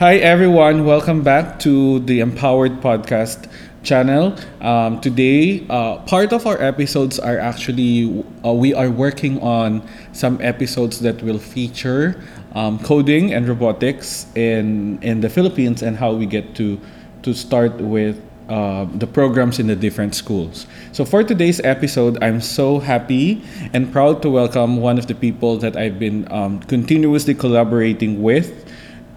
Hi, everyone. Welcome back to the Empowered Podcast channel. Um, today, uh, part of our episodes are actually, uh, we are working on some episodes that will feature um, coding and robotics in, in the Philippines and how we get to, to start with uh, the programs in the different schools. So, for today's episode, I'm so happy and proud to welcome one of the people that I've been um, continuously collaborating with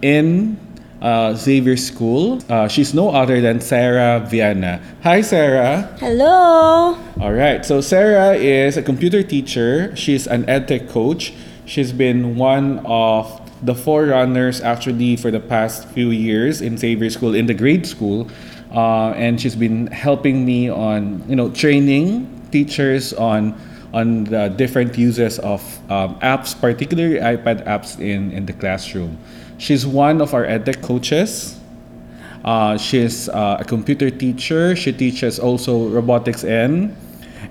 in uh, Xavier School. Uh, she's no other than Sarah Viana. Hi, Sarah. Hello. All right. So, Sarah is a computer teacher, she's an edtech coach. She's been one of the forerunners actually for the past few years in Xavier School, in the grade school. Uh, and she's been helping me on, you know, training teachers on on the different uses of um, apps, particularly iPad apps in, in the classroom. She's one of our edtech coaches. Uh, she's uh, a computer teacher. She teaches also robotics and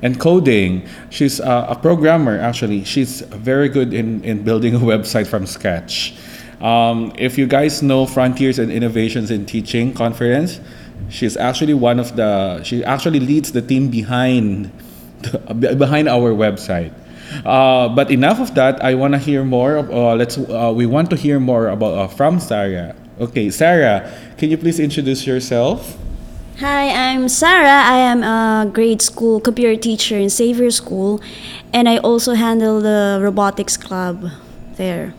and coding. She's uh, a programmer actually. She's very good in, in building a website from scratch. Um, if you guys know Frontiers and Innovations in Teaching conference, she's actually one of the she actually leads the team behind behind our website. Uh, but enough of that. I want to hear more. Uh, let's. Uh, we want to hear more about uh, from Sarah. Okay, Sarah, can you please introduce yourself? Hi, I'm Sarah. I am a grade school computer teacher in Xavier School, and I also handle the robotics club there.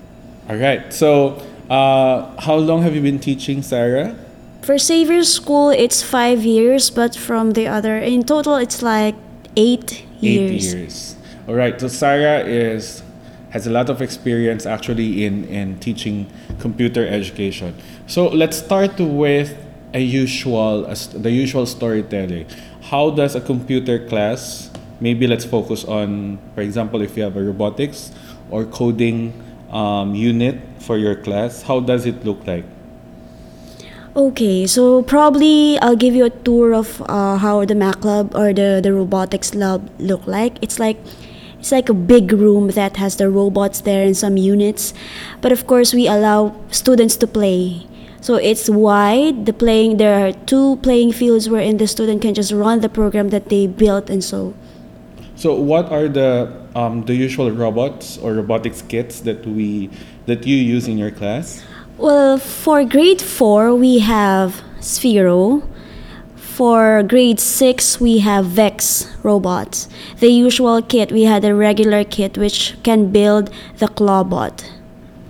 All right. So, uh, how long have you been teaching, Sarah? For Xavier School, it's five years, but from the other, in total, it's like eight years. Eight years. All right. So Sarah is has a lot of experience actually in in teaching computer education. So let's start with a usual the usual storytelling. How does a computer class? Maybe let's focus on, for example, if you have a robotics or coding um, unit for your class. How does it look like? Okay, so probably I'll give you a tour of uh, how the Mac Lab or the, the robotics lab look like. It's like it's like a big room that has the robots there and some units. But of course, we allow students to play. So it's wide. The playing there are two playing fields wherein the student can just run the program that they built and so. So what are the um, the usual robots or robotics kits that we that you use in your class? Well, for grade four we have Sphero. For grade 6, we have Vex robots. The usual kit, we had a regular kit which can build the Clawbot.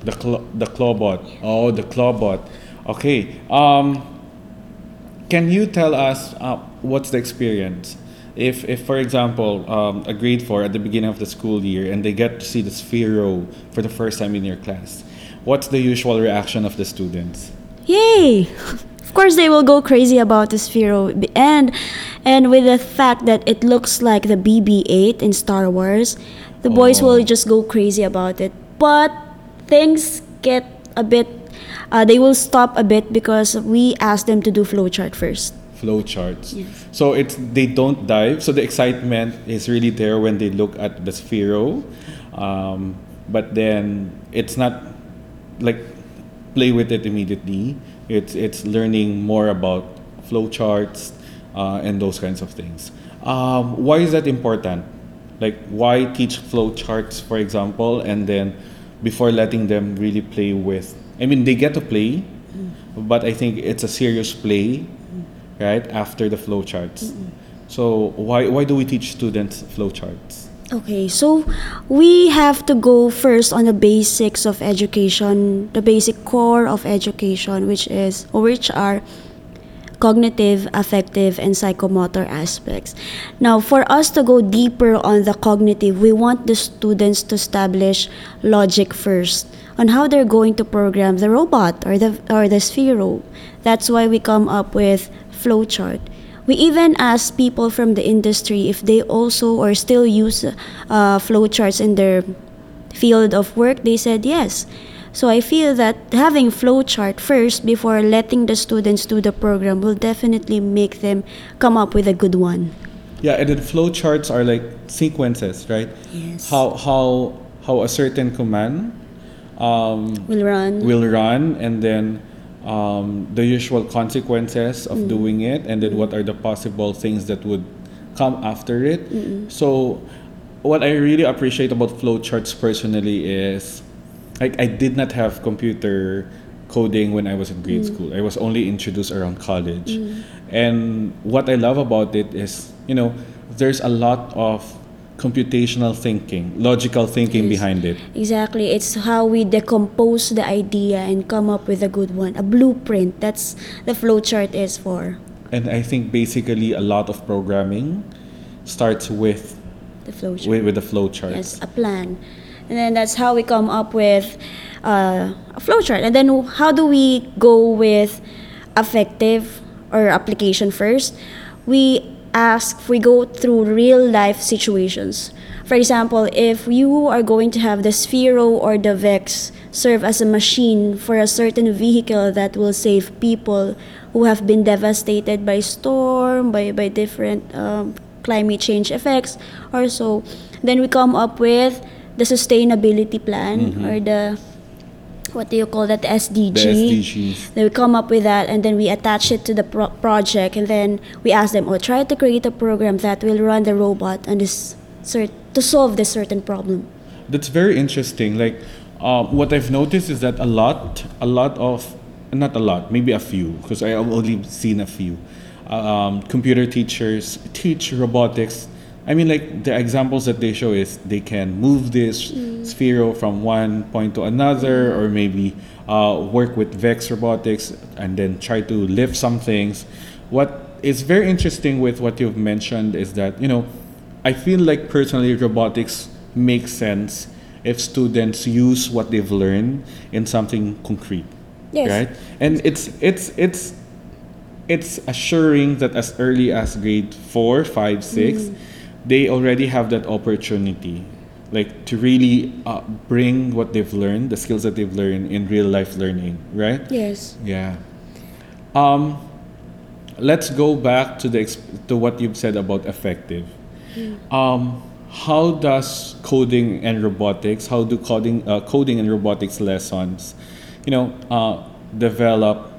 The, cl- the Clawbot. Oh, the Clawbot. Okay. Um, can you tell us uh, what's the experience? If, if for example, um, a grade 4 at the beginning of the school year and they get to see the Sphero for the first time in your class, what's the usual reaction of the students? Yay! Of course, they will go crazy about the Sphero, and and with the fact that it looks like the BB-8 in Star Wars, the boys Oh. will just go crazy about it. But things get a bit. Uh, they will stop a bit because we ask them to do flowchart first. flow charts. So it's they don't dive. So the excitement is really there when they look at the Sphero, um, but then it's not like play with it immediately. It's it's learning more about flowcharts uh, and those kinds of things. Um, why is that important? Like why teach flowcharts, for example, and then before letting them really play with. I mean, they get to play, but I think it's a serious play right after the flow charts so why why do we teach students flow charts Okay, so we have to go first on the basics of education, the basic core of education, which is or which are cognitive, affective, and psychomotor aspects. Now, for us to go deeper on the cognitive, we want the students to establish logic first on how they're going to program the robot or the or the Sphero. That's why we come up with flowchart. We even asked people from the industry if they also or still use uh, flowcharts in their field of work. They said yes. So I feel that having flowchart first before letting the students do the program will definitely make them come up with a good one. yeah and then flowcharts are like sequences right Yes. how how how a certain command um, Will run. will run and then um, the usual consequences of mm. doing it, and then what are the possible things that would come after it. So, what I really appreciate about flowcharts personally is, like, I did not have computer coding when I was in grade mm. school. I was only introduced around college, mm. and what I love about it is, you know, there's a lot of computational thinking, logical thinking Yes. behind it. Exactly. It's how we decompose the idea and come up with a good one, a blueprint. That's the flowchart is for And I think basically a lot of programming starts with the flowchart. with, with the flowcharts. Yes, a plan. And then that's how we come up with uh, a flowchart. And then how do we go with affective or application first? We ask, we go through real life situations. For example, if you are going to have the Sphero or the Vex serve as a machine for a certain vehicle that will save people who have been devastated by storm, by, by different um, climate change effects or so, then we come up with the sustainability plan or the what do you call that the SDG. The SDGs. Then we come up with that and then we attach it to the pro- project and then we ask them, oh, try to create a program that will run the robot on this cert- to solve this certain problem. That's very interesting. Like, um, what I've noticed is that a lot, a lot of, not a lot, maybe a few, because I have only seen a few, um, computer teachers teach robotics. I mean, like the examples that they show is they can move this mm. Sphero from one point to another, mm. or maybe uh, work with Vex robotics and then try to lift some things. What is very interesting with what you've mentioned is that you know I feel like personally robotics makes sense if students use what they've learned in something concrete. Yes. Right? And it's it's it's it's assuring that as early as grade four, five, six, mm. They already have that opportunity. Like to really uh, bring what they've learned, the skills that they've learned in real life learning, right? Yes. Yeah. Um, let's go back to the to what you've said about affective. Um, how does coding and robotics? How do coding uh, coding and robotics lessons, you know, uh, develop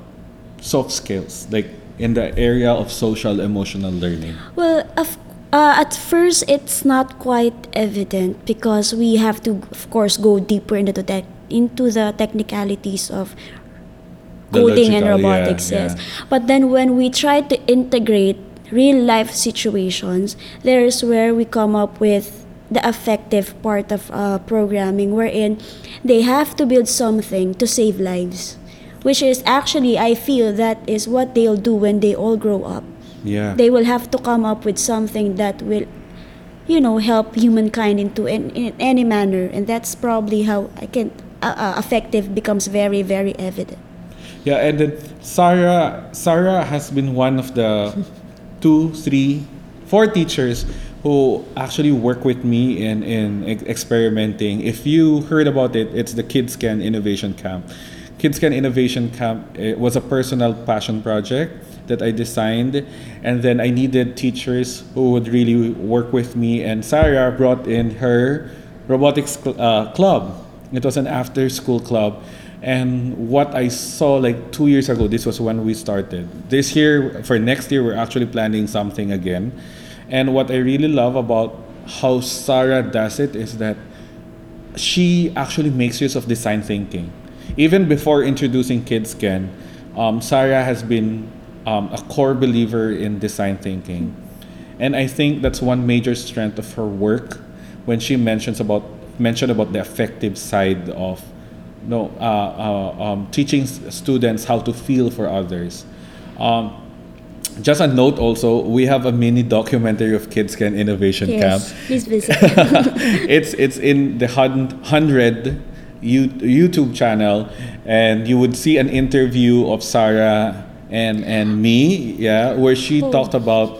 soft skills like in the area of social emotional learning? Well, of, uh, at first it's not quite evident because we have to, of course, go deeper into the tech, into the technicalities of The coding and logical, yeah, robotics. Yes, yeah. but then when we try to integrate real life situations, there's where we come up with the affective part of uh, programming, wherein they have to build something to save lives. Which is actually, I feel that is what they'll do when they all grow up Yeah. they will have to come up with something that will you know help humankind into in, in any manner and that's probably how i can uh, uh, affective becomes very very evident Yeah, and then Sarah Sarah has been one of the two, three, four teachers who actually work with me in in experimenting. If you heard about it, it's the KidsCan Innovation Camp. KidsCan Innovation Camp it was a personal passion project that I designed, and then I needed teachers who would really work with me. And Sarah brought in her robotics cl- uh, club. It was an after-school club, and what I saw like two years ago, this was when we started. This year, for next year, we're actually planning something again. And what I really love about how Sarah does it is that she actually makes use of design thinking. Even before introducing KidsCan, um, Sarah has been um, a core believer in design thinking. And I think that's one major strength of her work when she mentions about mentioned about the affective side of no uh, uh, um, teaching students how to feel for others. Um, just a note also, we have a mini documentary of KidsCan Innovation Camp please visit it's it's in the hun- hundred YouTube channel, and you would see an interview of Sarah and and me, yeah, where she Oh. talked about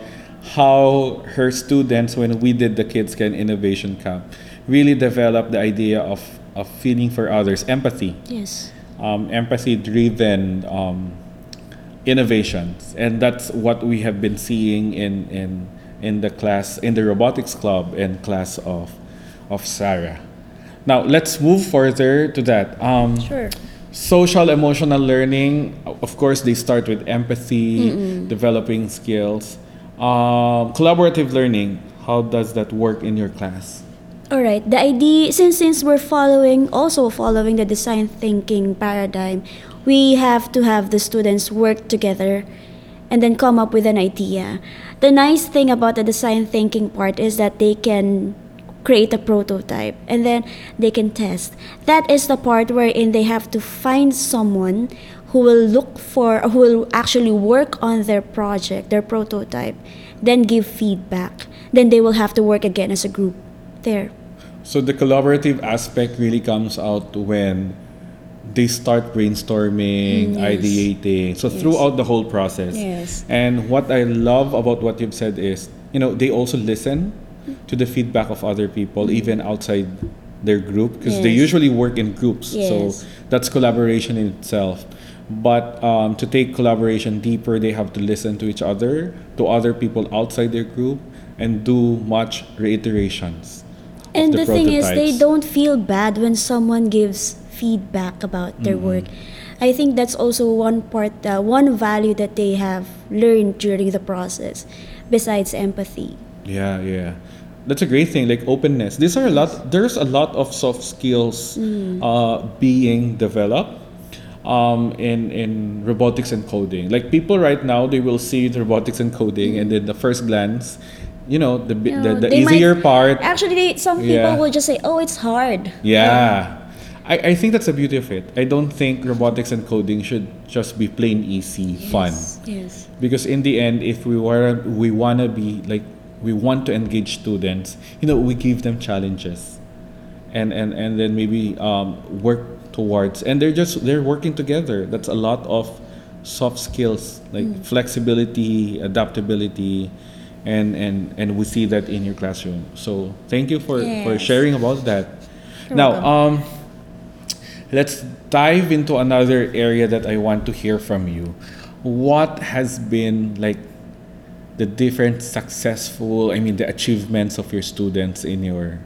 how her students, when we did the KidsCan Innovation Camp, really developed the idea of of feeling for others, empathy yes um, empathy-driven um, innovations, and that's what we have been seeing in in in the class in the robotics club and class of of Sarah. Now let's move further to that. Um, sure social emotional learning of course they start with empathy developing skills um, collaborative learning how does that work in your class All right. The idea since since we're following also following the design thinking paradigm, we have to have the students work together and then come up with an idea. The nice thing about the design thinking part is that they can create a prototype and then they can test. That is the part wherein they have to find someone who will look for who will actually work on their project, their prototype, then give feedback. Then they will have to work again as a group. There. So the collaborative aspect really comes out when they start brainstorming, Mm, yes. ideating. So throughout the whole process. Yes. And what I love about what you've said is, you know, they also listen to the feedback of other people, even outside their group, because they Mm. Usually work in groups. Yes. So that's collaboration in itself. But um, to take collaboration deeper, they have to listen to each other, to other people outside their group, and do much reiterations. And the, thing is, they don't feel bad when someone gives feedback about their Mm-hmm. work. I think that's also one part, uh, one value that they have learned during the process, besides empathy. Yeah, yeah. That's a great thing, like openness. These are a lot. There's a lot of soft skills Mm. uh, being developed um, in in robotics and coding. Like people right now, they will see the robotics and coding, and then the first glance, you know, the the, the they might- easier part. Actually, they, some people Yeah. will just say, "Oh, it's hard." Yeah. I, I think that's the beauty of it. I don't think robotics and coding should just be plain easy, fun. Yes. because in the end if we were we want to be like we want to engage students. You know we give them challenges. And and and then maybe um, work towards and they're just they're working together. That's a lot of soft skills like flexibility adaptability and and and we see that in your classroom. So thank you for for sharing about that. You're now welcome. um let's dive into another area that I want to hear from you. What has been like the different successful, I mean, the achievements of your students in your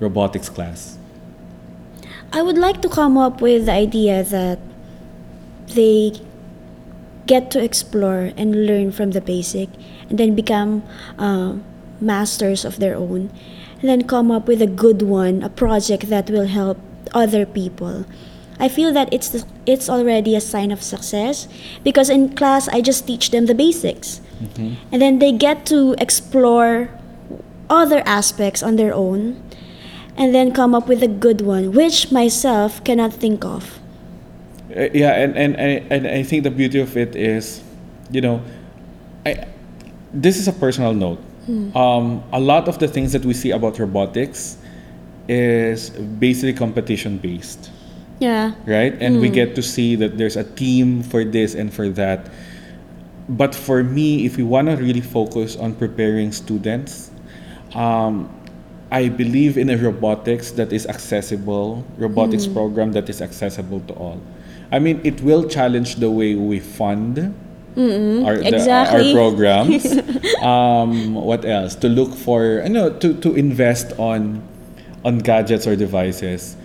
robotics class? I would like to come up with the idea that they get to explore and learn from the basic and then become uh, masters of their own and then come up with a good one a project that will help other people i feel that it's the, it's already a sign of success because in class i just teach them the basics and then they get to explore other aspects on their own and then come up with a good one, which myself cannot think of. Uh, yeah, and, and, and, and I think the beauty of it is, you know, I, this is a personal note. Um, a lot of the things that we see about robotics is basically competition based. Yeah. right? And we get to see that there's a team for this and for that. But for me, if we want to really focus on preparing students, um, I believe in a robotics that is accessible, robotics program that is accessible to all. I mean, it will challenge the way we fund our, the- exactly. our programs. um, what else? To look for, you know, to, to invest on on gadgets or devices.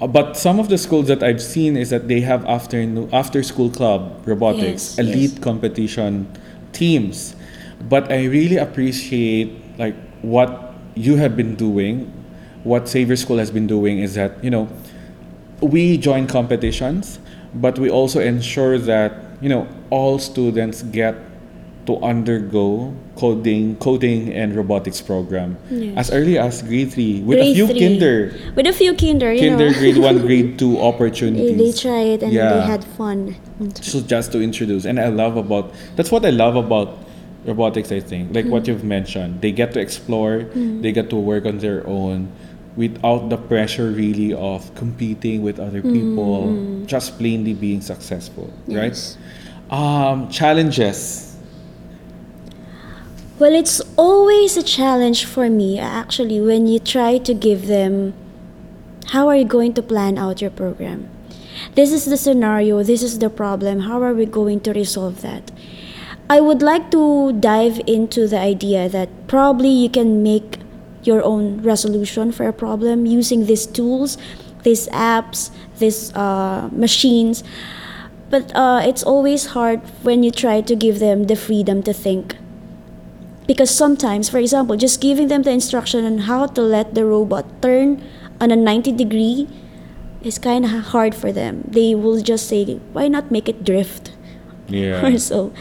Uh, But some of the schools that I've seen is that they have after after school club robotics, Yes, elite yes. competition teams. But I really appreciate like what you have been doing, what Xavier School has been doing is that, you know, we join competitions, but we also ensure that, you know, all students get to undergo coding, coding and robotics program Yes. as early as grade 3 with a few three. kinder With a few kinder, you kinder know. grade 1 grade 2 they, opportunities they tried and Yeah. they had fun. so just to introduce and i love about that's what i love about robotics i think like Mm. what you've mentioned they get to explore they get to work on their own without the pressure really of competing with other people just plainly being successful Mm. Yes. right um challenges Well, it's always a challenge for me actually when you try to give them how are you going to plan out your program? This is the scenario, this is the problem, how are we going to resolve that? I would like to dive into the idea that probably you can make your own resolution for a problem using these tools these apps, these uh, machines. But uh, it's always hard when you try to give them the freedom to think. Because sometimes, for example, just giving them the instruction on how to let the robot turn on a 90 degree is kind of hard for them. They will just say, why not make it drift? Yeah. or so.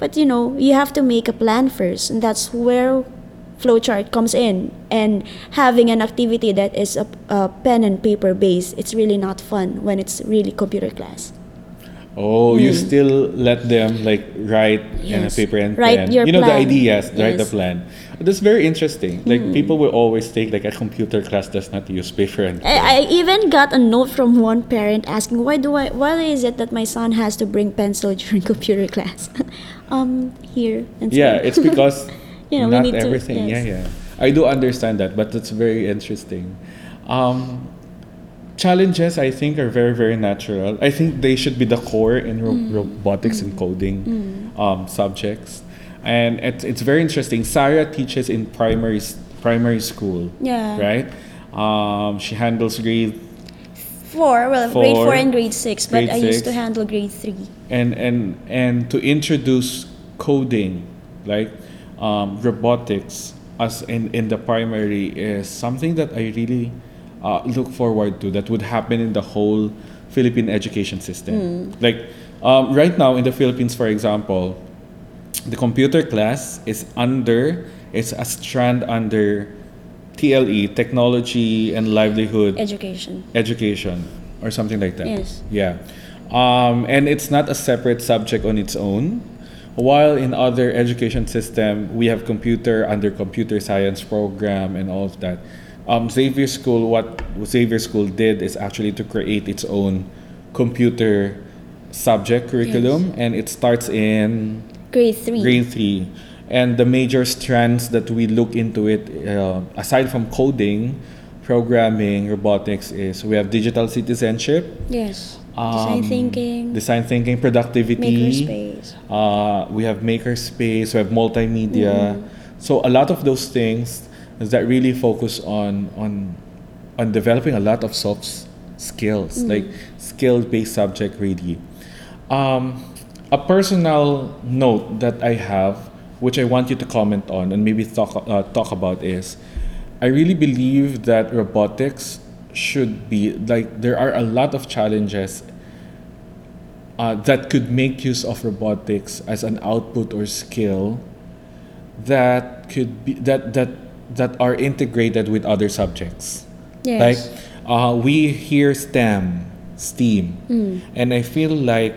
But you know, you have to make a plan first, and that's where flowchart comes in. And having an activity that is a, a pen and paper based, it's really not fun when it's really computer class. Oh, you still let them like write in a paper and Write pen. your you know the plan. ideas, write the plan. That's very interesting. Like people will always think like a computer class does not use paper and pen. I, I even got a note from one parent asking why do I why is it that my son has to bring pencil during computer class? um, here and yeah, it's because You know, we not need to- everything. yes. Yeah, yeah. I do understand that, but it's very interesting. Um, challenges, I think, are very, very natural. I think they should be the core in ro- Mm. robotics and coding um, subjects. And it's, it's very interesting. Sarah teaches in primary primary school, yeah. right? Um, she handles grade Four, well, grade Four, four and grade six, but grade I used to handle grade three. and and and to introduce coding like um, robotics as in in the primary is something that I really uh, look forward to that would happen in the whole Philippine education system like um, right now in the Philippines for example the computer class is under it's a strand under TLE technology and livelihood Education. education or something like that. Yes. Yeah. Um, and it's not a separate subject on its own. While in other education system, we have computer under computer science program and all of that. Um, Xavier School, what Xavier School did is actually to create its own computer subject curriculum, and it starts in Grade three. grade three. And the major strands that we look into it, uh, aside from coding, programming, robotics, is we have digital citizenship, Yes. Design um, thinking. design thinking, productivity. Makerspace. Uh, we have makerspace. We have multimedia. So a lot of those things is that really focus on on on developing a lot of soft skills, like skill-based subject really. Um, a personal note that I have, which I want you to comment on and maybe talk uh, talk about is, I really believe that robotics should be like there are a lot of challenges uh, that could make use of robotics as an output or skill that could be that that that are integrated with other subjects Yes. like uh, we hear STEM, STEAM, and I feel like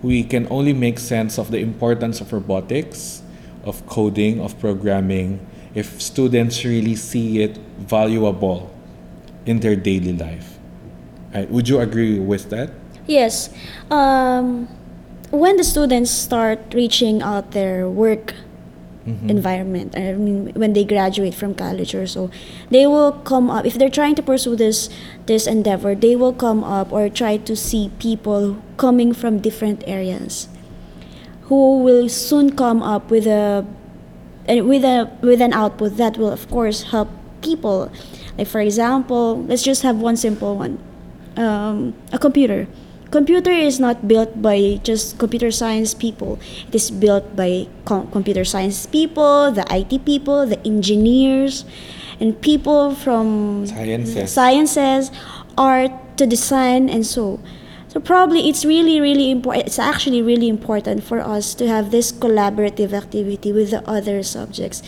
we can only make sense of the importance of robotics, of coding, of programming, if students really see it valuable in their daily life. Right? Would you agree with that? Yes. Um, when the students start reaching out their work environment, I mean, when they graduate from college or so, they will come up. If they're trying to pursue this this endeavor, they will come up or try to see people coming from different areas, who will soon come up with a and with a with an output that will of course help people. Like for example, let's just have one simple one um, a computer. Computer is not built by just computer science people. It is built by com- computer science people, the IT people, the engineers, and people from Sciences. sciences, art to design, and so. So probably it's really, really important. It's actually really important for us to have this collaborative activity with the other subjects,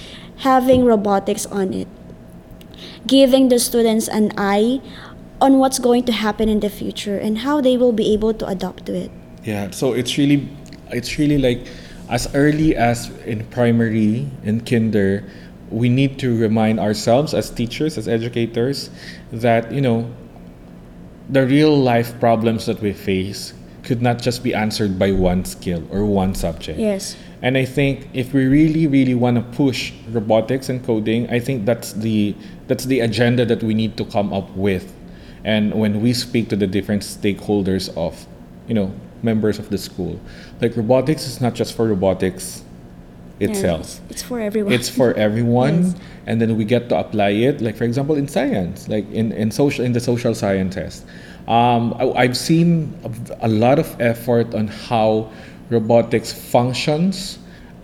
having robotics on it giving the students an eye on what's going to happen in the future and how they will be able to adapt to it. Yeah, so it's really it's really like as early as in primary in kinder, we need to remind ourselves as teachers, as educators, that you know the real life problems that we face could not just be answered by one skill or one subject. Yes. And I think if we really, really want to push robotics and coding, I think that's the that's the agenda that we need to come up with. And when we speak to the different stakeholders of, you know, members of the school, like robotics is not just for robotics it Yeah. It's for everyone. It's for everyone, Yes. and then we get to apply it. Like for example, in science, like in, in social in the social sciences, um, I, I've seen a, a lot of effort on how robotics functions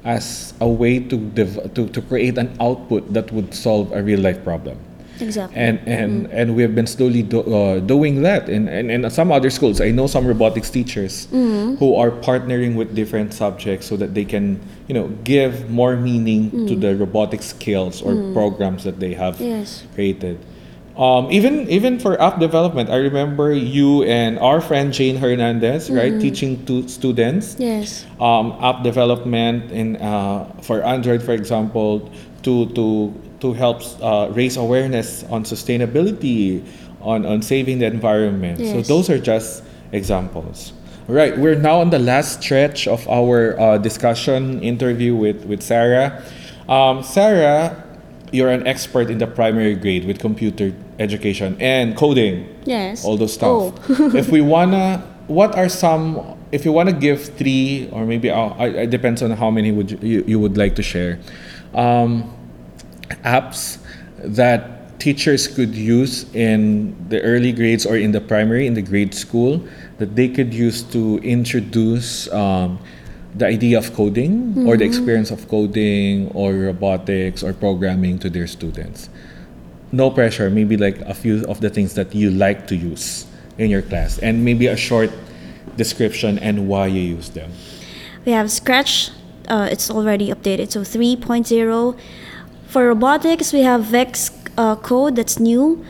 as a way to, dev- to to create an output that would solve a real life problem exactly. and and and we have been slowly do, uh, doing that. In, in in some other schools i know some robotics teachers who are partnering with different subjects so that they can you know give more meaning to the robotic skills or programs that they have Yes. created. Um, even even for app development i remember you and our friend jane hernandez right teaching to students yes. um, app development in uh, for Android, for example, to to to help uh, raise awareness on sustainability, on on saving the environment. So those are just examples. Right, we're now on the last stretch of our uh, discussion interview with with Sarah. Um, Sarah, you're an expert in the primary grade with computer education and coding Yes. all those stuff. Oh. if we wanna, what are some? If you wanna give three, or maybe uh, it depends on how many would you, you, you would like to share, um, apps that teachers could use in the early grades or in the primary in the grade school that they could use to introduce um, the idea of coding or the experience of coding or robotics or programming to their students no pressure maybe like a few of the things that you like to use in your class and maybe a short description and why you use them We have Scratch. Uh, it's already updated, so 3.0. For robotics, we have Vex uh, code that's new.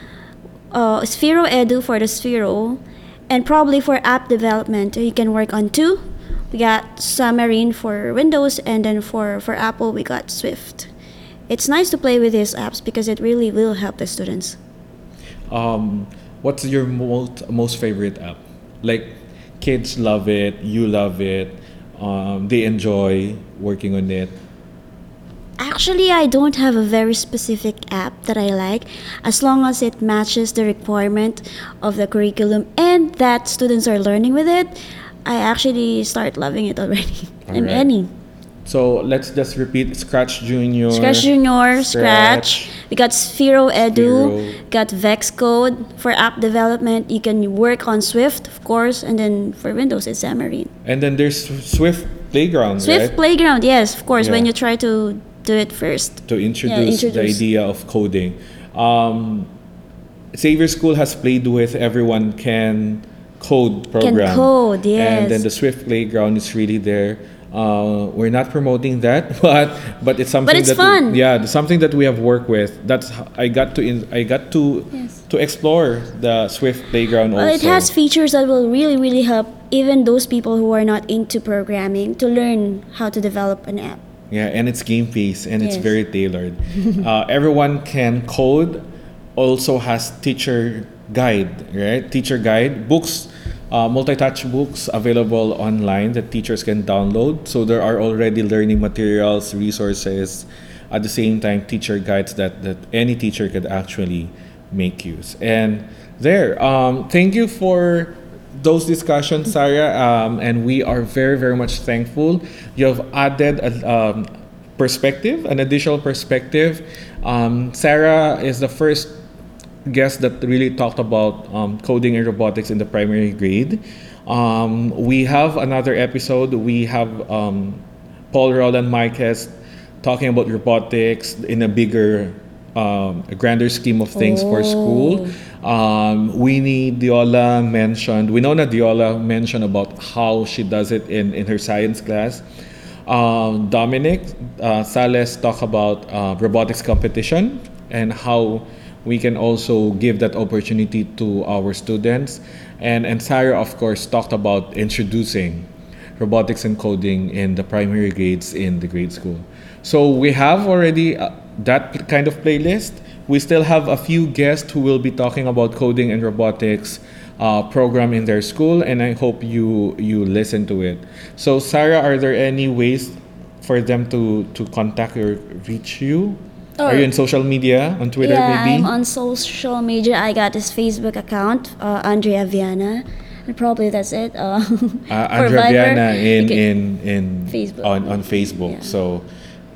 Uh, Sphero Edu for the Sphero. And probably for app development, you can work on two. We got Xamarin for Windows, and then for, for Apple, we got Swift. It's nice to play with these apps because it really will help the students. um, what's your most most favorite app like kids love it you love it um, they enjoy working on it Actually, I don't have a very specific app that I like as long as it matches the requirement of the curriculum and that students are learning with it. I actually start loving it already. and Alright. any. so let's just repeat scratch junior Scratch Junior, Scratch. We got Sphero Edu, Sphero. got Vex Code. For app development, you can work on Swift, of course, and then for Windows, it's Xamarin. and then there's swift playground Swift right Playground, yes, of course, when you try to do it first. to introduce, the introduce. idea of coding. Um, Xavier School has played with everyone can code program. Can code, yes. And then the Swift Playground is really there. Uh, we're not promoting that, but but it's something But it's that fun. We, yeah, something that we have worked with. That's I got to in, I got to Yes. to explore the Swift Playground Well, also. it has features that will really, really help even those people who are not into programming to learn how to develop an app. Yeah, and it's game based and it's very tailored. uh, everyone can code. Also has teacher guide, right? Teacher guide books, uh, multi-touch books available online that teachers can download. So there are already learning materials, resources. At the same time, teacher guides that that any teacher could actually make use. And there, um, thank you for those discussions, Sarah, um, and we are very, very much thankful. You have added a um, perspective, an additional perspective. Um, Sarah is the first guest that really talked about um, coding and robotics in the primary grade. Um, we have another episode. We have um, Paul Roland Marquez talking about robotics in a bigger, um, a grander scheme of things for school. Um, need Diola mentioned, Winona Diola mentioned about how she does it in, in her science class. Um, Dominic uh, Sales talk about uh, robotics competition and how we can also give that opportunity to our students. And, and Sarah, of course, talked about introducing robotics and coding in the primary grades in the grade school. So we have already uh, that kind of playlist. We still have a few guests who will be talking about coding and robotics uh, program in their school, and I hope you you listen to it. So Sarah, are there any ways for them to to contact or reach you? Oh. Are you in social media on Twitter yeah, maybe? I'm on social media. I got this Facebook account, uh, Andrea Viana. And probably that's it. Uh, uh, Andrea Viana in, in in Facebook. on on Facebook. Yeah. So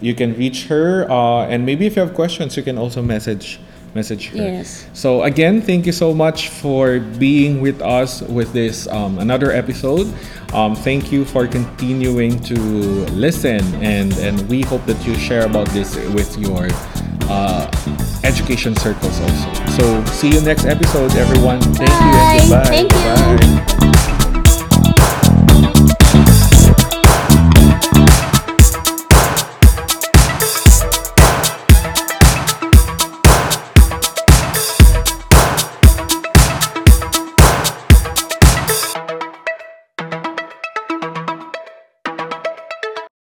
you can reach her, uh, and maybe if you have questions, you can also message message her. Yes. So again, thank you so much for being with us with this um, another episode. Um, thank you for continuing to listen, and and we hope that you share about this with your uh, education circles also. So see you next episode, everyone. Thank you and Bye. goodbye. Thank you. Bye.